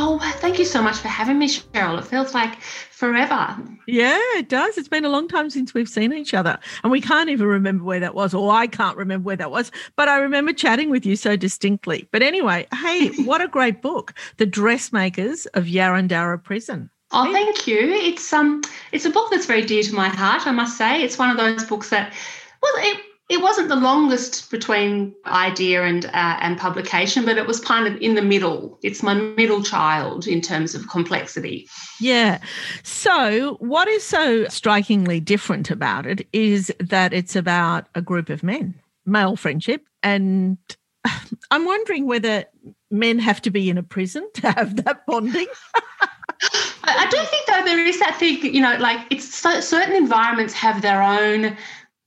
Oh, thank you so much for having me, Cheryl. It feels like forever. Yeah, it does. It's been a long time since we've seen each other. And we can't even remember where that was, or I can't remember where that was. But I remember chatting with you so distinctly. But anyway, hey, what a great book. The Dressmakers of Yarrandarrah Prison. Oh, thank you. It's um it's a book that's very dear to my heart, I must say. It's one of those books that well, it it wasn't the longest between idea and uh, and publication, but it was kind of in the middle. It's my middle child in terms of complexity. Yeah. So, what is so strikingly different about it is that it's about a group of men, male friendship, and I'm wondering whether men have to be in a prison to have that bonding. I do think though there is that thing, you know, like it's so, certain environments have their own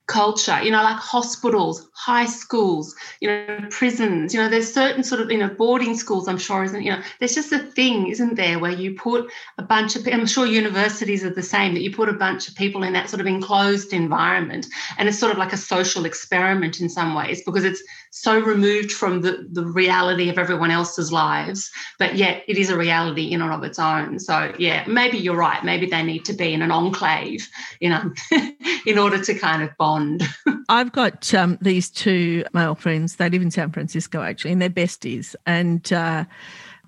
culture, you know, like hospitals, high schools, you know, prisons, you know, there's certain sort of, you know, boarding schools, I'm sure, isn't, you know, there's just a thing, isn't there, where you put a bunch of, I'm sure universities are the same, that you put a bunch of people in that sort of enclosed environment. And it's sort of like a social experiment in some ways because it's so removed from the, the reality of everyone else's lives, but yet it is a reality in and of its own. So, yeah, maybe you're right. Maybe they need to be in an enclave, you know, in order to kind of bond. I've got um, these two male friends. They live in San Francisco, actually, and they're besties. And uh,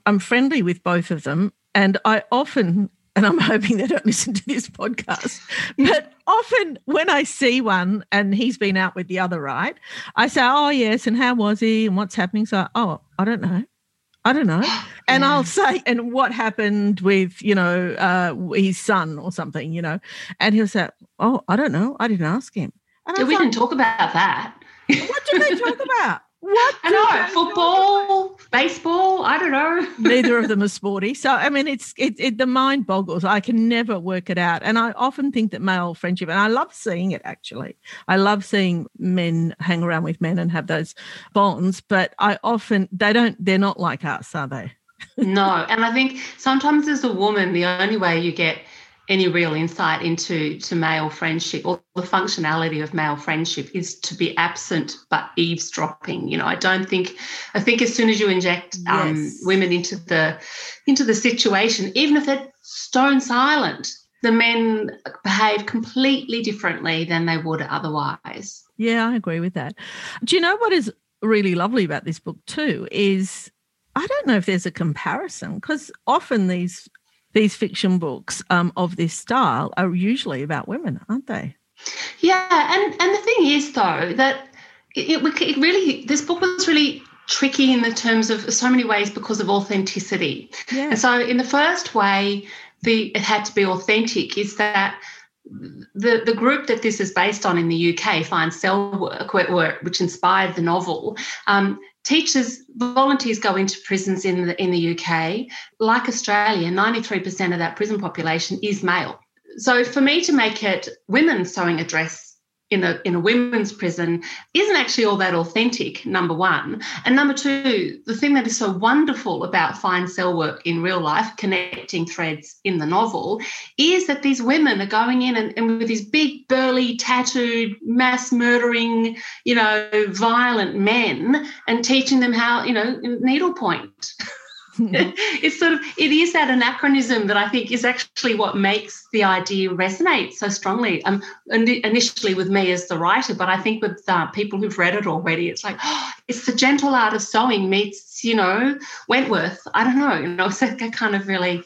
I'm friendly with both of them. And I often and I'm hoping they don't listen to this podcast. But often when I see one and he's been out with the other, right? I say, Oh, yes. And how was he? And what's happening? So, oh, I don't know. I don't know. And I'll say, and what happened with, you know, uh, his son or something, you know, and he'll say, Oh, I don't know. I didn't ask him. And we like, didn't talk about that. What did they talk about? What? I know football, baseball. I don't know. Neither of them are sporty. So I mean, it's it, it the mind boggles. I can never work it out, and I often think that male friendship, and I love seeing it. Actually, I love seeing men hang around with men and have those bonds. But I often they don't. They're not like us, are they? no, and I think sometimes as a woman, the only way you get any real insight into to male friendship or the functionality of male friendship is to be absent but eavesdropping you know. I don't think i think as soon as you inject um, yes. women into the into the situation even if they're stone silent the men behave completely differently than they would otherwise. Yeah i agree with that. Do you know what is really lovely about this book too is I don't know if there's a comparison because often these these fiction books um, of this style are usually about women, aren't they? Yeah, and and the thing is though that it, it really this book was really tricky in the terms of so many ways because of authenticity. Yeah. And so in the first way, the it had to be authentic is that the, the group that this is based on in the UK, Fine Cell Work, which inspired the novel, um, teachers volunteers go into prisons in the in the UK like Australia 93% of that prison population is male. So for me to make it women sewing a dress in a in a women's prison isn't actually all that authentic number one. And number two the thing that is so wonderful about fine cell work in real life connecting threads in the novel is that these women are going in and, and with these big burly tattooed mass murdering you know violent men and teaching them how you know needlepoint it's sort of it is that anachronism that I think is actually what makes the idea resonate so strongly. Um, initially with me as the writer, but I think with uh, people who've read it already, it's like oh, it's the gentle art of sewing meets you know Wentworth. I don't know, you know, so that kind of really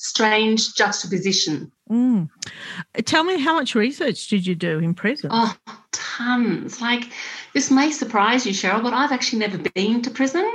strange juxtaposition. Mm. Tell me, how much research did you do in prison? Oh, tons. Like, this may surprise you, Cheryl, but I've actually never been to prison.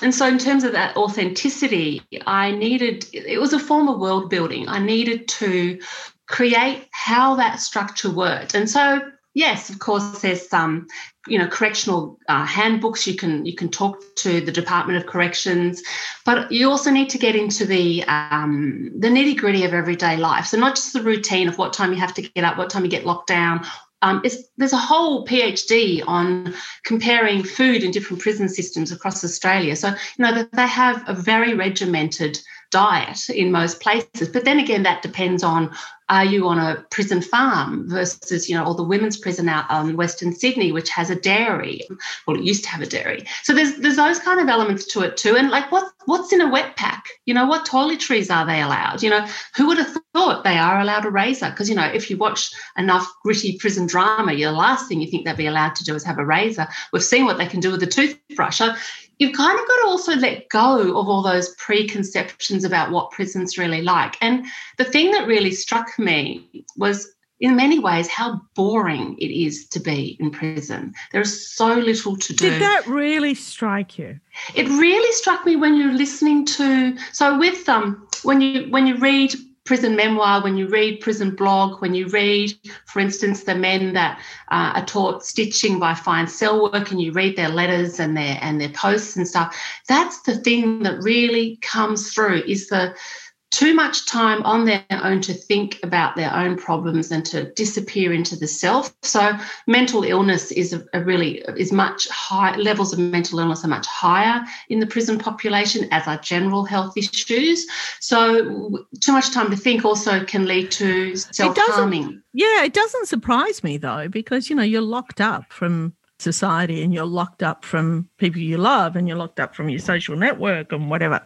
And so, in terms of that authenticity, I needed, it was a form of world building. I needed to create how that structure worked. And so, yes, of course, there's some, you know, correctional uh, handbooks. You can you can talk to the Department of Corrections, but you also need to get into the um, the nitty gritty of everyday life. So not just the routine of what time you have to get up, what time you get locked down. Um, there's a whole PhD on comparing food in different prison systems across Australia. So you know that they have a very regimented diet in most places. But then again, that depends on are you on a prison farm versus, you know, or the women's prison out um, on Western Sydney, which has a dairy. Well, it used to have a dairy. So there's there's those kind of elements to it too. And like what what's in a wet pack? You know, what toiletries are they allowed? You know, who would have thought they are allowed a razor? Because, you know, if you watch enough gritty prison drama, the last thing you think they'd be allowed to do is have a razor. We've seen what they can do with a toothbrush. So you've kind of got to also let go of all those preconceptions about what prison's really like. And the thing that really struck me was in many ways how boring it is to be in prison. There is so little to do. Did that really strike you? It really struck me when you're listening to so with um when you when you read prison memoir, when you read prison blog, when you read, for instance, the men that uh, are taught stitching by Fine Cell Work, and you read their letters and their and their posts and stuff, that's the thing that really comes through is the too much time on their own to think about their own problems and to disappear into the self. So mental illness is a, a, really is much high levels of mental illness are much higher in the prison population as are general health issues. So too much time to think also can lead to self-harming. Yeah, it doesn't surprise me though, because you know, you're locked up from society and you're locked up from people you love and you're locked up from your social network and whatever.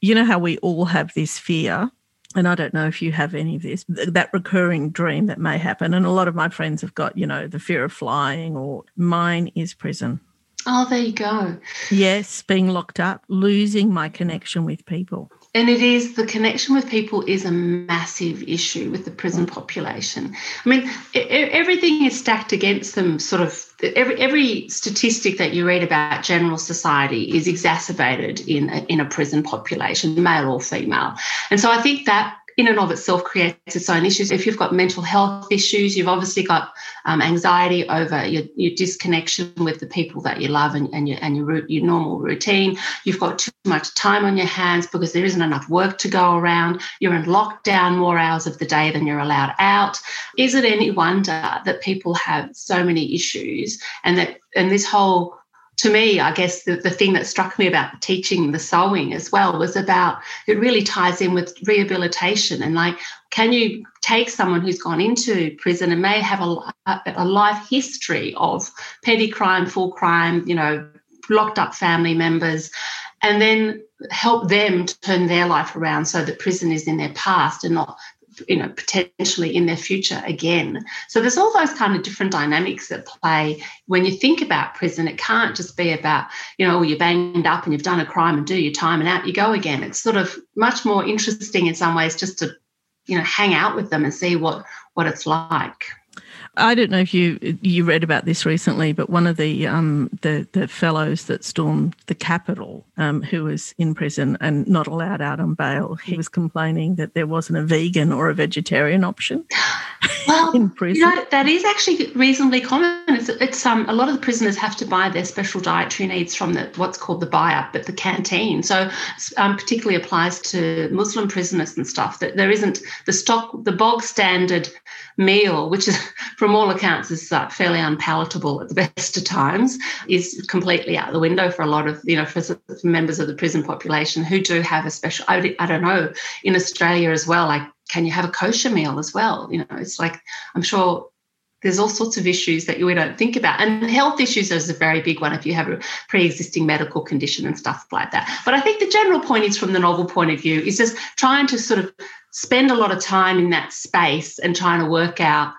You know how we all have this fear. And I don't know if you have any of this, that recurring dream that may happen. And a lot of my friends have got, you know, the fear of flying, or mine is prison. Oh, there you go. Yes, being locked up, losing my connection with people. And it is the connection with people is a massive issue with the prison population. I mean, everything is stacked against them. Sort of every every statistic that you read about general society is exacerbated in a, in a prison population, male or female. And so I think that in and of itself creates its own issues. If you've got mental health issues, you've obviously got um, anxiety over your, your, disconnection with the people that you love and, and, your, and your, your normal routine. You've got too much time on your hands because there isn't enough work to go around. You're in lockdown more hours of the day than you're allowed out. Is it any wonder that people have so many issues and that and this whole to me, I guess the, the thing that struck me about the teaching the sewing as well was about it really ties in with rehabilitation and like, can you take someone who's gone into prison and may have a, a life history of petty crime, full crime, you know, locked up family members, and then help them turn their life around so that prison is in their past and not you know potentially in their future again. So there's all those kind of different dynamics that play. When you think about prison it can't just be about you know you're banged up and you've done a crime and do your time and out you go again. It's sort of much more interesting in some ways just to you know hang out with them and see what what it's like I don't know if you you read about this recently, but one of the um, the, the fellows that stormed the Capitol, um, who was in prison and not allowed out on bail, he was complaining that there wasn't a vegan or a vegetarian option. Well, in prison. you know that is actually reasonably common. It's, it's um a lot of the prisoners have to buy their special dietary needs from the what's called the buy up at the canteen. So um, particularly applies to Muslim prisoners and stuff. That there isn't the stock the bog standard meal, which is from all accounts is uh, fairly unpalatable at the best of times, is completely out the window for a lot of, you know, for, for members of the prison population who do have a special, I, I don't know, in Australia as well, like, can you have a kosher meal as well? You know, it's like, I'm sure there's all sorts of issues that we don't think about. And health issues is a very big one if you have a pre-existing medical condition and stuff like that. But I think the general point is from the novel point of view is just trying to sort of spend a lot of time in that space and trying to work out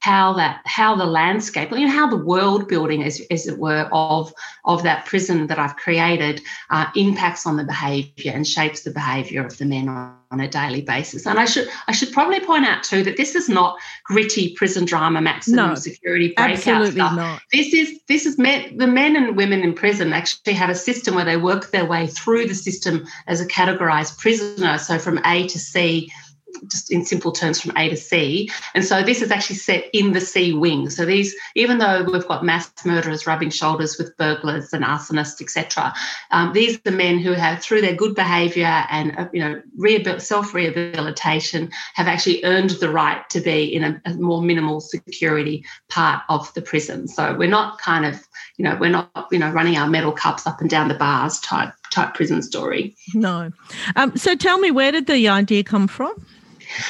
how that how the landscape you know how the world building as, as it were of of that prison that i've created uh, impacts on the behavior and shapes the behavior of the men on, on, a daily basis. And i should i should probably point out too that this is not gritty prison drama maximum no, security breakout stuff. not. this is this is men the men and women in prison actually have a system where they work their way through the system as a categorized prisoner. So from a to c just in simple terms from A to C. And so this is actually set in the C wing. So these, even though we've got mass murderers rubbing shoulders with burglars and arsonists, etc., um, these are the men who have, through their good behaviour and uh, you know self rehabilitation, have actually earned the right to be in a, a more minimal security part of the prison. So we're not kind of you know we're not you know running our metal cups up and down the bars type type prison story. No. Um, so tell me, where did the idea come from?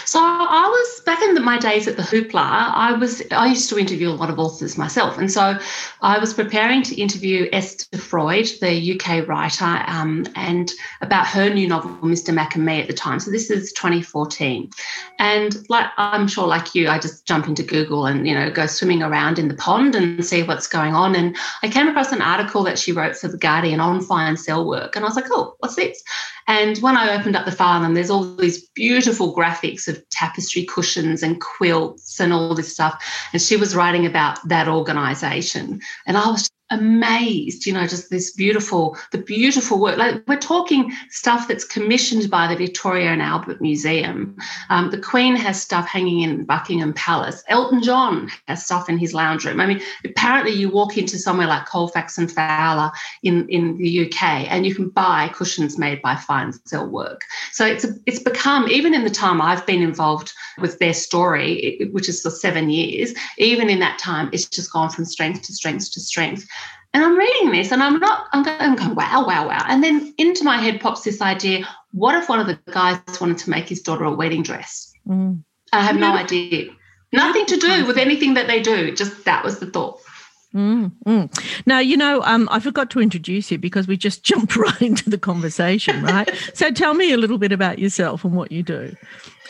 So I was back in my days at the Hoopla. I was I used to interview a lot of authors myself, and so I was preparing to interview Esther Freud, the UK writer, um, and about her new novel Mr. Mac and Me at the time. So this is 2014, and like I'm sure, like you, I just jump into Google and you know go swimming around in the pond and see what's going on. And I came across an article that she wrote for the Guardian on fine cell work, and I was like, oh, what's this? And when I opened up the file, and there's all these beautiful graphics of tapestry cushions and quilts and all this stuff. And she was writing about that organization. And I was amazed, you know, just this beautiful, the beautiful work. Like we're talking stuff that's commissioned by the Victoria and Albert Museum. Um, the Queen has stuff hanging in Buckingham Palace. Elton John has stuff in his lounge room. I mean, apparently you walk into somewhere like Colefax and Fowler in, in the UK and you can buy cushions made by fine cell work. So it's, a, it's become, even in the time I've been involved with their story, which is for seven years, even in that time, it's just gone from strength to strength to strength. And I'm reading this and I'm not, I'm going, I'm going, wow, wow, wow. And then into my head pops this idea what if one of the guys wanted to make his daughter a wedding dress? Mm. I have no idea. Nothing to do with anything that they do. Just that was the thought. Mm, mm. Now, you know, um, I forgot to introduce you because we just jumped right into the conversation, right? so tell me a little bit about yourself and what you do,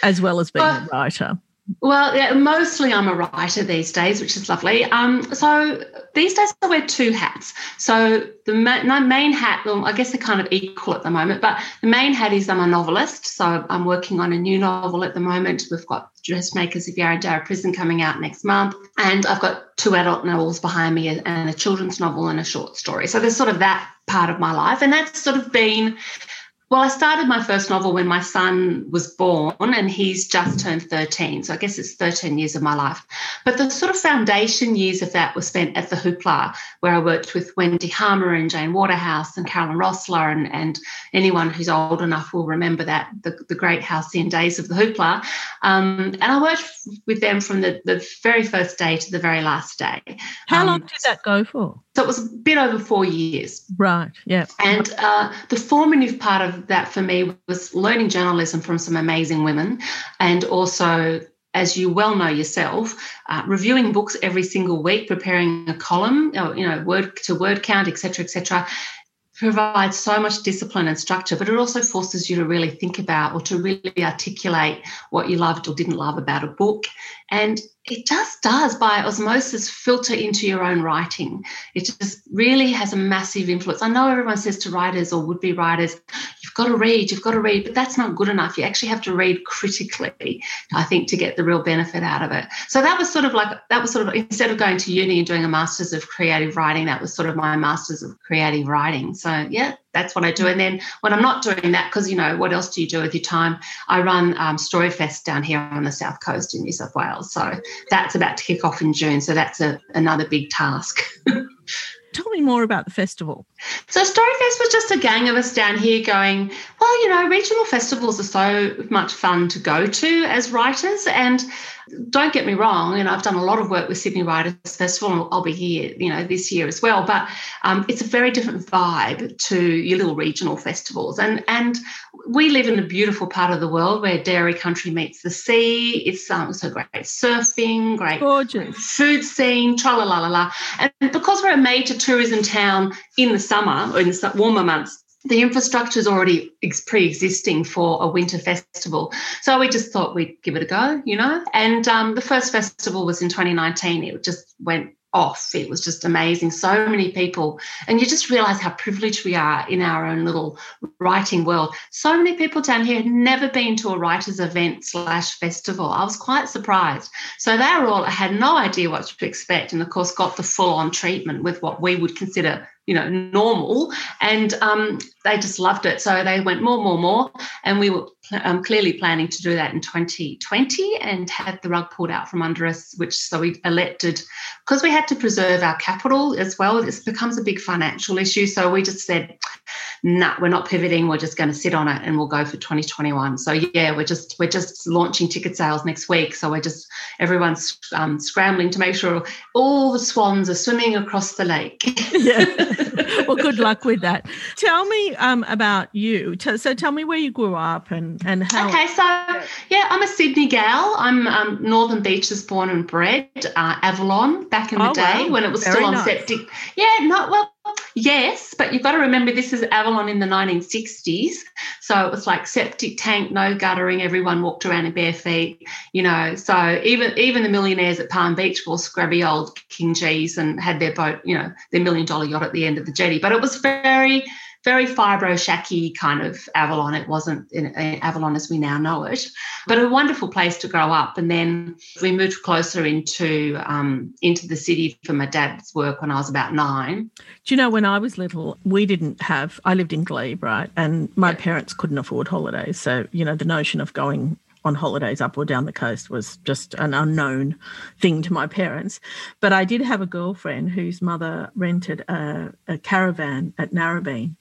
as well as being uh, a writer. Well, yeah, mostly I'm a writer these days, which is lovely. Um, so these days I wear two hats. So the ma- main hat, well, I guess they're kind of equal at the moment, but the main hat is I'm a novelist. So I'm working on a new novel at the moment. We've got Dressmakers of Yarra Prison coming out next month, and I've got two adult novels behind me and a children's novel and a short story. So there's sort of that part of my life, and that's sort of been well, I started my first novel when my son was born and he's just turned 13. So I guess it's 13 years of my life. But the sort of foundation years of that were spent at the Hoopla, where I worked with Wendy Harmer and Jane Waterhouse and Carolyn Roessler. And, and anyone who's old enough will remember that, the, the great halcyon days of the Hoopla. Um, and I worked with them from the, the very first day to the very last day. How um, long did that go for? So it was a bit over four years. Right, yeah. And uh, the formative part of that for me was learning journalism from some amazing women and also as you well know yourself, uh, reviewing books every single week, preparing a column, you know, word to word count, etc., etc., provides so much discipline and structure, but it also forces you to really think about or to really articulate what you loved or didn't love about a book. And it just does by osmosis filter into your own writing. It just really has a massive influence. I know everyone says to writers or would be writers, you've got to read, you've got to read, but that's not good enough. You actually have to read critically, I think, to get the real benefit out of it. So that was sort of like, that was sort of, instead of going to uni and doing a master's of creative writing, that was sort of my master's of creative writing. So yeah, that's what I do. And then when I'm not doing that, because you know, what else do you do with your time? I run um, Storyfest down here on the south coast in New South Wales. So that's about to kick off in June. So that's a, another big task. Tell me more about the festival. So Storyfest was just a gang of us down here going, well, you know, regional festivals are so much fun to go to as writers. And don't get me wrong, and I've done a lot of work with Sydney Writers Festival, and I'll be here, you know, this year as well. But um, it's a very different vibe to your little regional festivals, and and we live in a beautiful part of the world where dairy country meets the sea. It's um, so great surfing, great Gorgeous. food scene, tra la la la la. And because we're a major tourism town in the summer or in the warmer months, the infrastructure is already pre-existing for a winter festival. So we just thought we'd give it a go, you know. And um, the first festival was in 2019. It just went off. It was just amazing. So many people, and you just realize how privileged we are in our own little writing world. So many people down here had never been to a writers' event slash festival. I was quite surprised. So they were all I had no idea what to expect, and of course got the full on treatment with what we would consider you know normal. And um, they just loved it. So they went more more more. And we were um, clearly planning to do that in 2020 and had the rug pulled out from under us which so we elected because we had to preserve our capital as well it becomes a big financial issue so we just said nah, we're not pivoting. We're just going to sit on it and we'll go for 2021. So yeah, we're just we're just launching ticket sales next week. So we're just everyone's um, scrambling to make sure all the swans are swimming across the lake. yeah. Well, good luck with that. Tell me um, about you. So tell me where you grew up and and how. Okay, so yeah, I'm a Sydney gal. I'm um, Northern Beaches born and bred. Uh, Avalon back in the oh, day wow. when it was Very still on nice. septic. Yeah, not well Yes, but you've got to remember this is Avalon in the 1960s. So it was like septic tank, no guttering, everyone walked around in bare feet, you know. So even even the millionaires at Palm Beach wore scrubby old King Gees and had their boat, you know, their million dollar yacht at the end of the jetty. But it was very very fibro shacky kind of Avalon. It wasn't in, in Avalon as we now know it, but a wonderful place to grow up. And then we moved closer into um, into the city for my dad's work when I was about nine. Do you know when I was little, we didn't have. I lived in Glebe, right, and my parents couldn't afford holidays, so you know the notion of going on holidays up or down the coast was just an unknown thing to my parents. But I did have a girlfriend whose mother rented a, a caravan at Narrabeen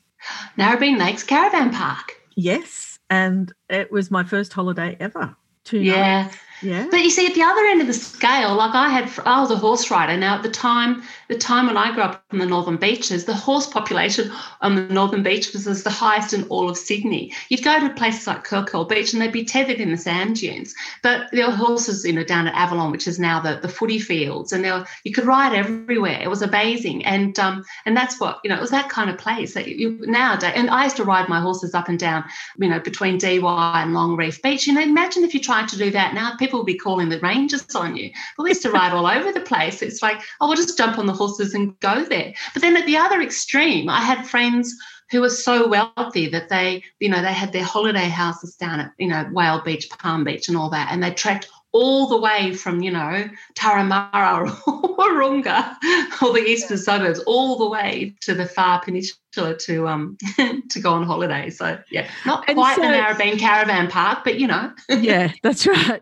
Narrabeen Lakes Caravan Park. Yes, and it was my first holiday ever. To yeah, yeah. But you see, at the other end of the scale, like I had, I was a horse rider. Now, at the time, the time when I grew up in the northern beaches, the horse population on the northern beaches was the highest in all of Sydney. You'd go to places like Curl Beach and they'd be tethered in the sand dunes. But there were horses, you know, down at Avalon, which is now the, the footy fields, and there were, you could ride everywhere. It was amazing, and um, and that's what you know. It was that kind of place that you nowadays. And I used to ride my horses up and down, you know, between Dee Why and Long Reef Beach. You know, imagine if you tried to do that now. People people will be calling the rangers on you. But we used to ride all over the place. It's like, oh, we'll just jump on the horses and go there. But then at the other extreme, I had friends who were so wealthy that they, you know, they had their holiday houses down at, you know, Whale Beach, Palm Beach, and all that, and they trekked all the way from, you know, Turramurra or Wahroonga or the eastern suburbs, all the way to the far peninsula to um to go on holiday. So yeah, not and quite so, the Narrabeen Caravan Park, but you know. yeah, that's right.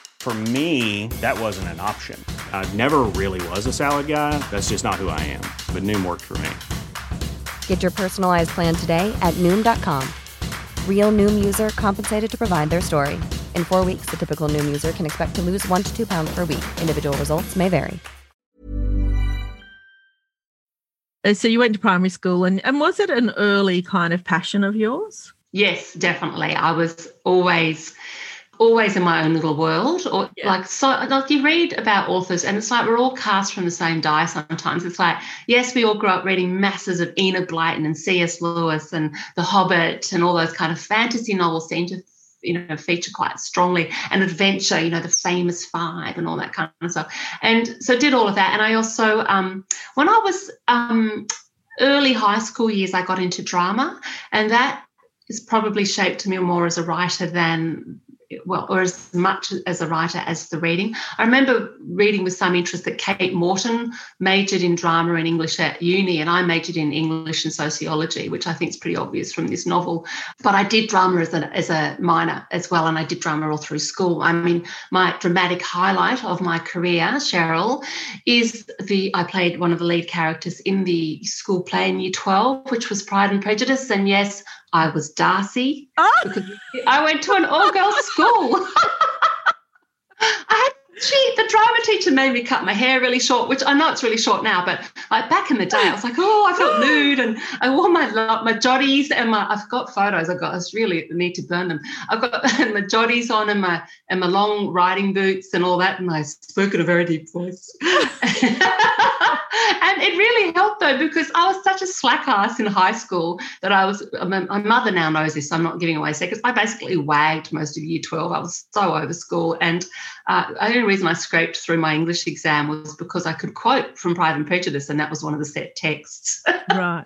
For me, that wasn't an option. I never really was a salad guy. That's just not who I am. But Noom worked for me. Get your personalized plan today at Noom.com. Real Noom user compensated to provide their story. In four weeks, the typical Noom user can expect to lose one to two pounds per week. Individual results may vary. Uh, so you went to primary school, and, and was it an early kind of passion of yours? Yes, definitely. I was always always in my own little world or yeah. like so like you read about authors and it's like we're all cast from the same die sometimes. It's like yes we all grew up reading masses of enid blyton and cs lewis and the hobbit and all those kind of fantasy novels seem to you know feature quite strongly. And adventure you know the famous five and all that kind of stuff. And so did all of that. And i also um, when i was um, early high school years i got into drama. And that has probably shaped me more as a writer than well, or as much as a writer as the reading. I remember reading with some interest that Kate Morton majored in drama and English at uni, and I majored in English and sociology, which I think is pretty obvious from this novel. But I did drama as a, as a minor as well, and I did drama all through school. I mean, my dramatic highlight of my career, Cheryl, is the I played one of the lead characters in the school play in Year 12, which was Pride and Prejudice. And yes, I was Darcy. Oh. I went to an all girls school. I had she the drama teacher made me cut my hair really short, which I know it's really short now, but like back in the day, I was like, oh, I felt nude, and I wore my my joddies and my I've got photos. I've got I really need to burn them. I've got my joddies on and my and my long riding boots and all that, and I spoke in a very deep voice. and it really helped though because I was such a slack ass in high school that I was. My mother now knows this. So I'm not giving away secrets. I basically wagged most of year twelve. I was so over school, and uh, the only reason I scraped through my English exam was because I could quote from Pride and Prejudice, and that was one of the set texts. right.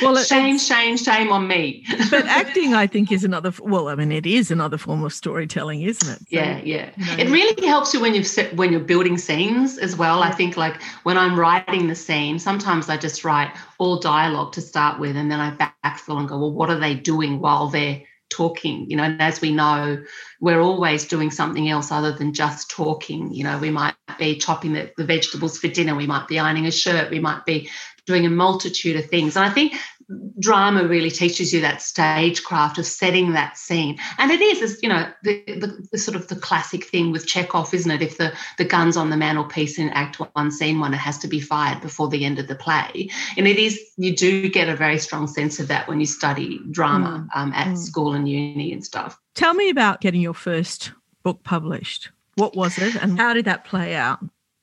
Well, shame, shame, shame on me. but acting, I think, is another. Well, I mean, it is another form of storytelling, isn't it? So, yeah, yeah. You know, it really helps you when you've set, when you're building scenes as well. I think, like when I'm writing the scene, sometimes I just write all dialogue to start with, and then I backfill and go, well, what are they doing while they're talking? You know and as we know we're always doing something else other than just talking. You know we might be chopping the, the vegetables for dinner we might be ironing a shirt we might be doing a multitude of things. And i think drama really teaches you that stagecraft of setting that scene. And it is, you know, the, the, the, sort of the classic thing with Chekhov, isn't it? If the, the gun's on the mantelpiece in Act One, Scene One, it has to be fired before the end of the play. And it is, you do get a very strong sense of that when you study drama mm. um, at mm. school and uni and stuff. Tell me about getting your first book published. What was it and how did that play out?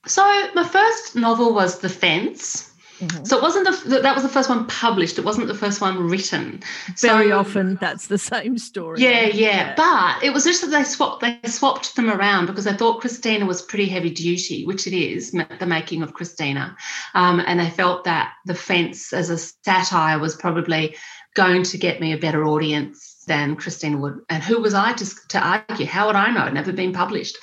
So, my first novel was The Fence Mm-hmm. So it wasn't the that was the first one published. It wasn't the first one written. Very so, often that's the same story. Yeah, yeah, yeah, But it was just that they swapped they swapped them around because I thought Christina was pretty heavy duty, which it is, the making of Christina, um, and they felt that the fence as a satire was probably going to get me a better audience than Christina would. And who was I to, to argue? How would I know? It never been published.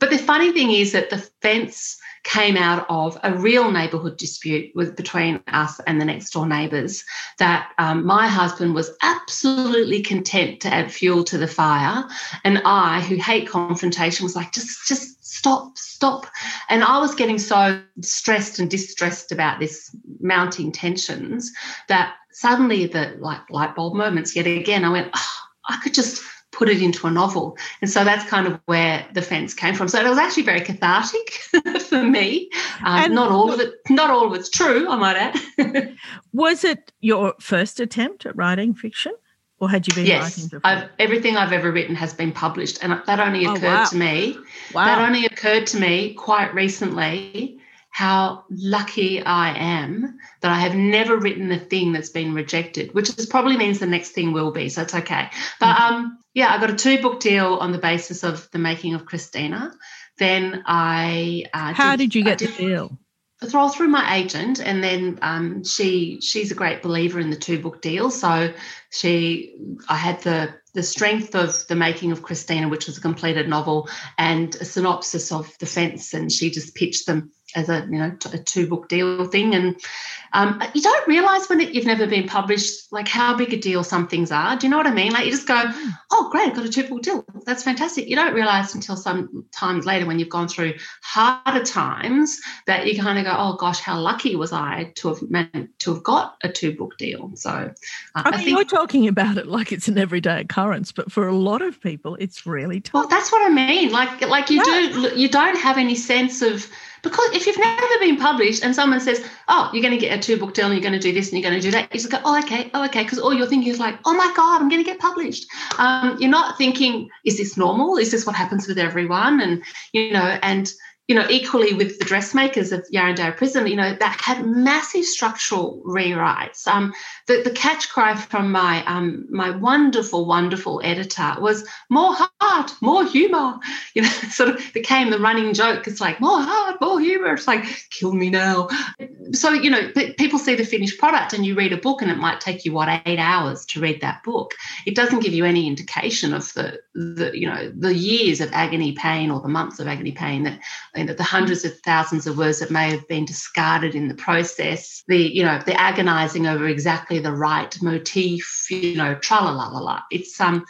But the funny thing is that the fence came out of a real neighbourhood dispute with between us and the next door neighbours. That um, my husband was absolutely content to add fuel to the fire, and I, who hate confrontation, was like, just, just stop, stop. And I was getting so stressed and distressed about this mounting tensions that suddenly the like light bulb moments yet again. I went, oh, I could just put it into a novel. And so that's kind of where the fence came from. So it was actually very cathartic for me. Um, not all of it, not all of it's true, I might add. was it your first attempt at writing fiction? Or had you been yes, writing before? I've, everything I've ever written has been published. And that only occurred oh, wow. to me. Wow. That only occurred to me quite recently how lucky I am that I have never written a thing that's been rejected, which is probably means the next thing will be. So it's okay. But mm-hmm. um, yeah, I got a two book deal on the basis of the making of Christina. Then I uh, how did, did you get did, the deal? Through through my agent, and then um, she she's a great believer in the two book deal. So she I had the the strength of the making of Christina, which was a completed novel, and a synopsis of the fence, and she just pitched them as a you know a two book deal thing. And um, you don't realize when it, you've never been published like how big a deal some things are. Do you know what i mean? Like you just go mm. oh great I've got a two book deal. That's fantastic. You don't realize until some times later when you've gone through harder times that you kind of go oh gosh how lucky was i to have meant to have got a two book deal? So uh, I, mean, I think, you're talking about it like it's an everyday occurrence but for a lot of people it's really tough. well that's what i mean. Like like you yeah. do you don't have any sense of because if you've never been published and someone says, oh, you're going to get a two book deal and you're going to do this and you're going to do that, you just go, oh, okay, oh, okay. Because all you're thinking is like, oh my God, I'm going to get published. Um, you're not thinking, is this normal? Is this what happens with everyone? And, you know, and you know, equally with the dressmakers of Yarrandarrah Prison, you know, that had massive structural rewrites. Um, the, the catch cry from my um, my wonderful, wonderful editor was more heart, more humour. You know, sort of became the running joke. It's like more heart, more humour. It's like kill me now. So you know, people see the finished product, and you read a book, and it might take you what eight hours to read that book. It doesn't give you any indication of the the you know the years of agony, pain, or the months of agony, pain that know, the hundreds of thousands of words that may have been discarded in the process, the, you know, the agonizing over exactly the right motif, you know, tra la la la la. It's, um,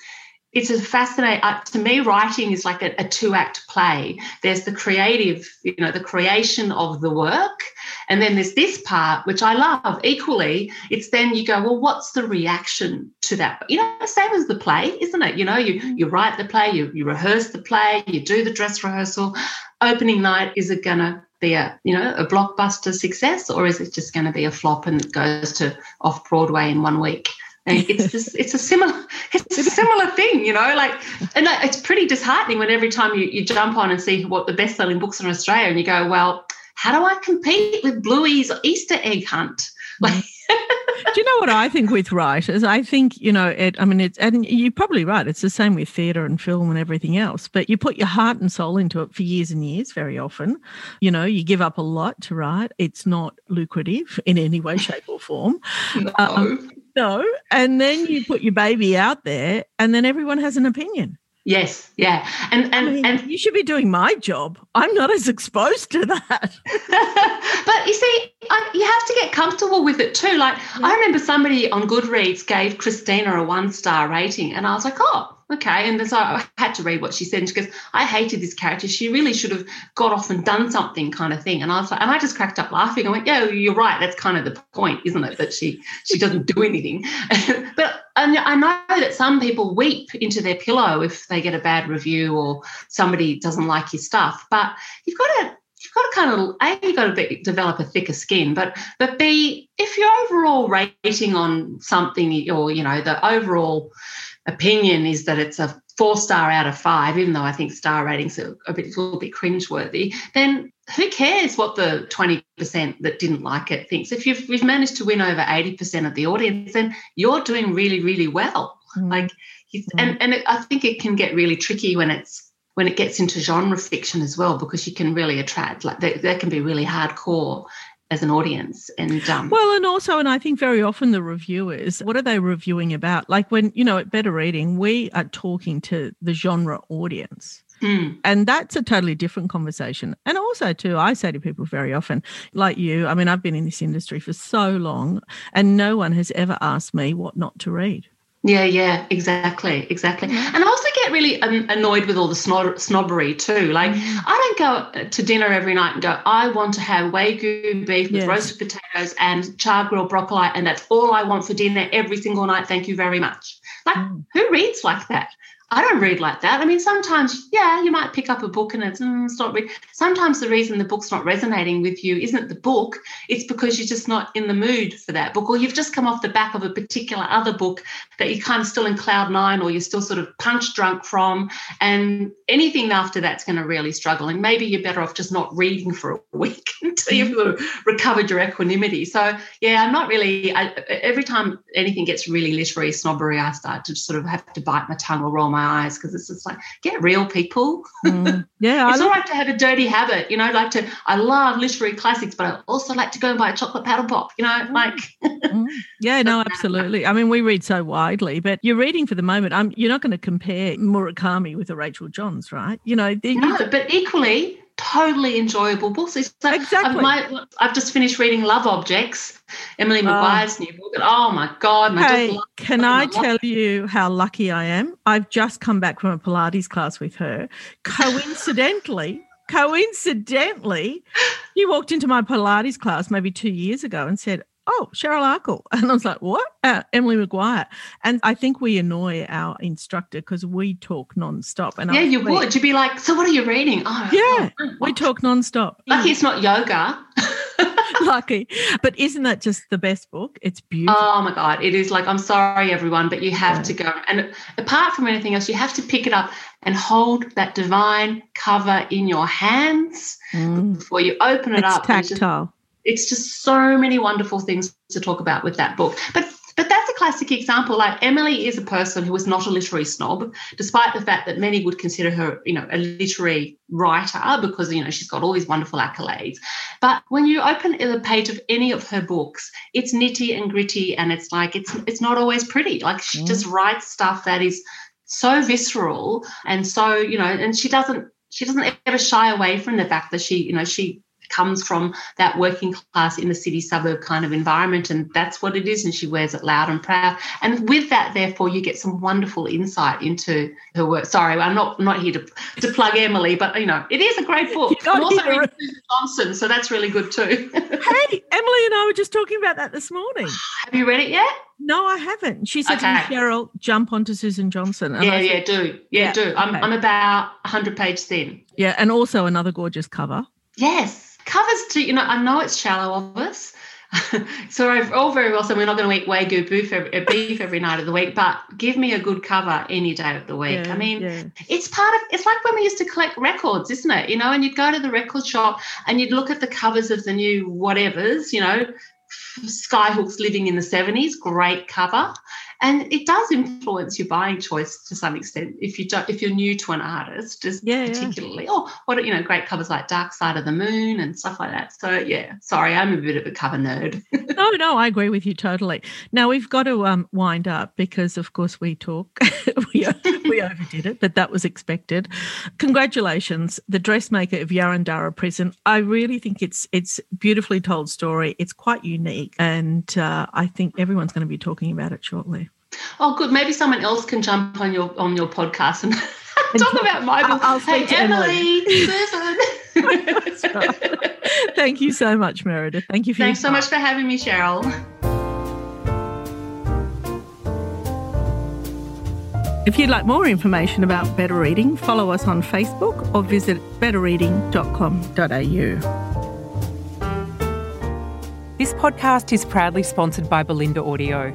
it's a fascinating uh, to me writing is like a, a, two act play. There's the creative you know the creation of the work and then there's this part which i love. Equally it's then you go well what's the reaction to that? You know same as the play isn't it? You know you mm. you write the play you, you rehearse the play you do the dress rehearsal. Opening night is it going to be a you know a blockbuster success or is it just going to be a flop and it goes to off broadway in one week it's just it's a similar it's a similar thing you know like and it's pretty disheartening when every time you, you jump on and see what the best selling books in australia and you go well how do i compete with bluey's easter egg hunt like mm. Do you know what I think with writers? I think, you know, it, I mean, it's, and you're probably right. It's the same with theatre and film and everything else, but you put your heart and soul into it for years and years, very often. You know, you give up a lot to write. It's not lucrative in any way, shape, or form. No. Um, no. And then you put your baby out there, and then everyone has an opinion. Yes, yeah, and and I mean, and you should be doing my job. I'm not as exposed to that. but you see, I, you have to get comfortable with it too. Like yeah. I remember somebody on Goodreads gave Christina a one star rating, and I was like, oh, okay. And so I had to read what she said. And she goes, I hated this character. She really should have got off and done something kind of thing. And I was like, and I just cracked up laughing. I went, yeah, you're right. That's kind of the point, isn't it? That she she doesn't do anything. but I know that some people weep into their pillow if they get a bad review or somebody doesn't like your stuff. But you've got to you've got to kind of a you've got to be, develop a thicker skin but but b if your overall rating on something or you know the overall opinion is that it's a four star out of five, even though I think star ratings are a, bit, a little bit cringeworthy, then who cares what the 20% that didn't like it thinks? If you've, you've managed to win over 80% of the audience, then you're doing really, really well. Mm. Like, mm. and, and it, I think it can get really tricky when it's when it gets into genre fiction as well, because you can really attract, like, they, they can be really hardcore as an audience and um, well and also and i think very often the reviewers what are they reviewing about like when you know at better reading we are talking to the genre audience Mm. And that's a totally different conversation. And also, too, I say to people very often, like you, I mean, I've been in this industry for so long, and no one has ever asked me what not to read. Yeah, yeah, exactly, exactly. And I also get really annoyed with all the snob- snobbery too. Like, mm. I don't go to dinner every night and go, I want to have Wagyu beef with yes. roasted potatoes and char grilled broccoli, and that's all I want for dinner every single night. Thank you very much. Like, mm. who reads like that? I don't read like that. I mean, sometimes, yeah, you might pick up a book and it's, mm, it's not. Re- sometimes the reason the book's not resonating with you isn't the book; it's because you're just not in the mood for that book, or you've just come off the back of a particular other book that you're kind of still in cloud nine, or you're still sort of punch drunk from, and anything after that's going to really struggle. And maybe you're better off just not reading for a week until you've sort of recovered your equanimity. So, yeah, I'm not really. I, every time anything gets really literary snobbery, I start to sort of have to bite my tongue or roll my my eyes because it's just like get real people. Mm. Yeah, it's all right to have a dirty habit, you know. Like to, I love literary classics, but I also like to go and buy a chocolate paddle pop, you know. Mm. Like, mm. yeah, no, absolutely. I mean, we read so widely, but you're reading for the moment. I'm, you're not going to compare Murakami with a Rachel Johns, right? You know, no, but equally, totally enjoyable books. So exactly. I've, my, I've, just finished reading Love Objects, Emily ah. Maguire's new book. And oh my God. Hey, can I tell you how lucky I am? I've just come back from a Pilates class with her. Coincidentally, coincidentally, he walked into my Pilates class maybe two years ago and said, oh, Cheryl Akle. And I was like, what? Uh, Emily Maguire. And I think we annoy our instructor because we talk nonstop. And yeah, you would. You'd be like, so what are you reading? Oh, yeah, oh, we talk nonstop. Lucky it's not yoga. Lucky. But isn't that just the best book? It's beautiful. Oh my God. It is like, I'm sorry, everyone, but you have yeah. to go. And apart from anything else, you have to pick it up and hold that divine cover in your hands mm. before you open it it's up. Tactile. It's just, so many wonderful things to talk about with that book. But but that's a classic example. Like Emily is a person who is not a literary snob, despite the fact that many would consider her, you know, a literary writer because, you know, she's got all these wonderful accolades. But when you open the page of any of her books, it's nitty and gritty and it's like it's it's not always pretty. Like she mm. just writes stuff that is so visceral and so, you know, and she doesn't she doesn't ever shy away from the fact that she, you know, she comes from that working class in the city suburb kind of environment and that's what it is and she wears it loud and proud and with that therefore you get some wonderful insight into her work sorry i'm not not here to, to plug emily but you know it is a great book i'm also reading susan johnson so that's really good too hey emily and i were just talking about that this morning have you read it yet no, I haven't. She said okay. to me, Cheryl, jump onto Susan Johnson. And yeah, said, yeah, do. Yeah, yeah do. I'm, okay. I'm about 100 pages thin. Yeah, and also another gorgeous cover. Yes covers to you know i know it's shallow of us so I've all very well said we're not going to eat wagyu beef every, uh, beef every night of the week, but give me a good cover any day of the week. Yeah, I mean, yeah. it's part of it's like when we used to collect records, isn't it? You know, and you'd go to the record shop and you'd look at the covers of the new whatevers, you know, Skyhooks Living in the 70s, great cover and it does influence your buying choice to some extent if you don't if you're new to an artist just yeah, particularly. Yeah. or what you know great covers like dark side of the moon and stuff like that. So yeah sorry i'm a bit of a cover nerd. No no i agree with you totally. Now we've got to um, wind up because of course we talk. We, we overdid it but that was expected. Congratulations the dressmaker of Yarrandarrah prison. I really think it's it's beautifully told story. It's quite unique and uh, i think everyone's going to be talking about it shortly Oh, good. Maybe someone else can jump on your on your podcast and talk about my book. I'll, hey, Emily, Thank you so much, Meredith. Thank you for Thanks so much for having me, Cheryl. If you'd like more information about Better Reading, follow us on Facebook or visit betterreading.com.au. This podcast is proudly sponsored by Bolinda Audio.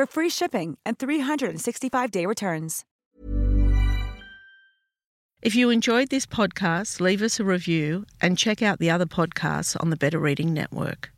for free shipping and 365-day returns. If you enjoyed this podcast, leave us a review and check out the other podcasts on the Better Reading Network.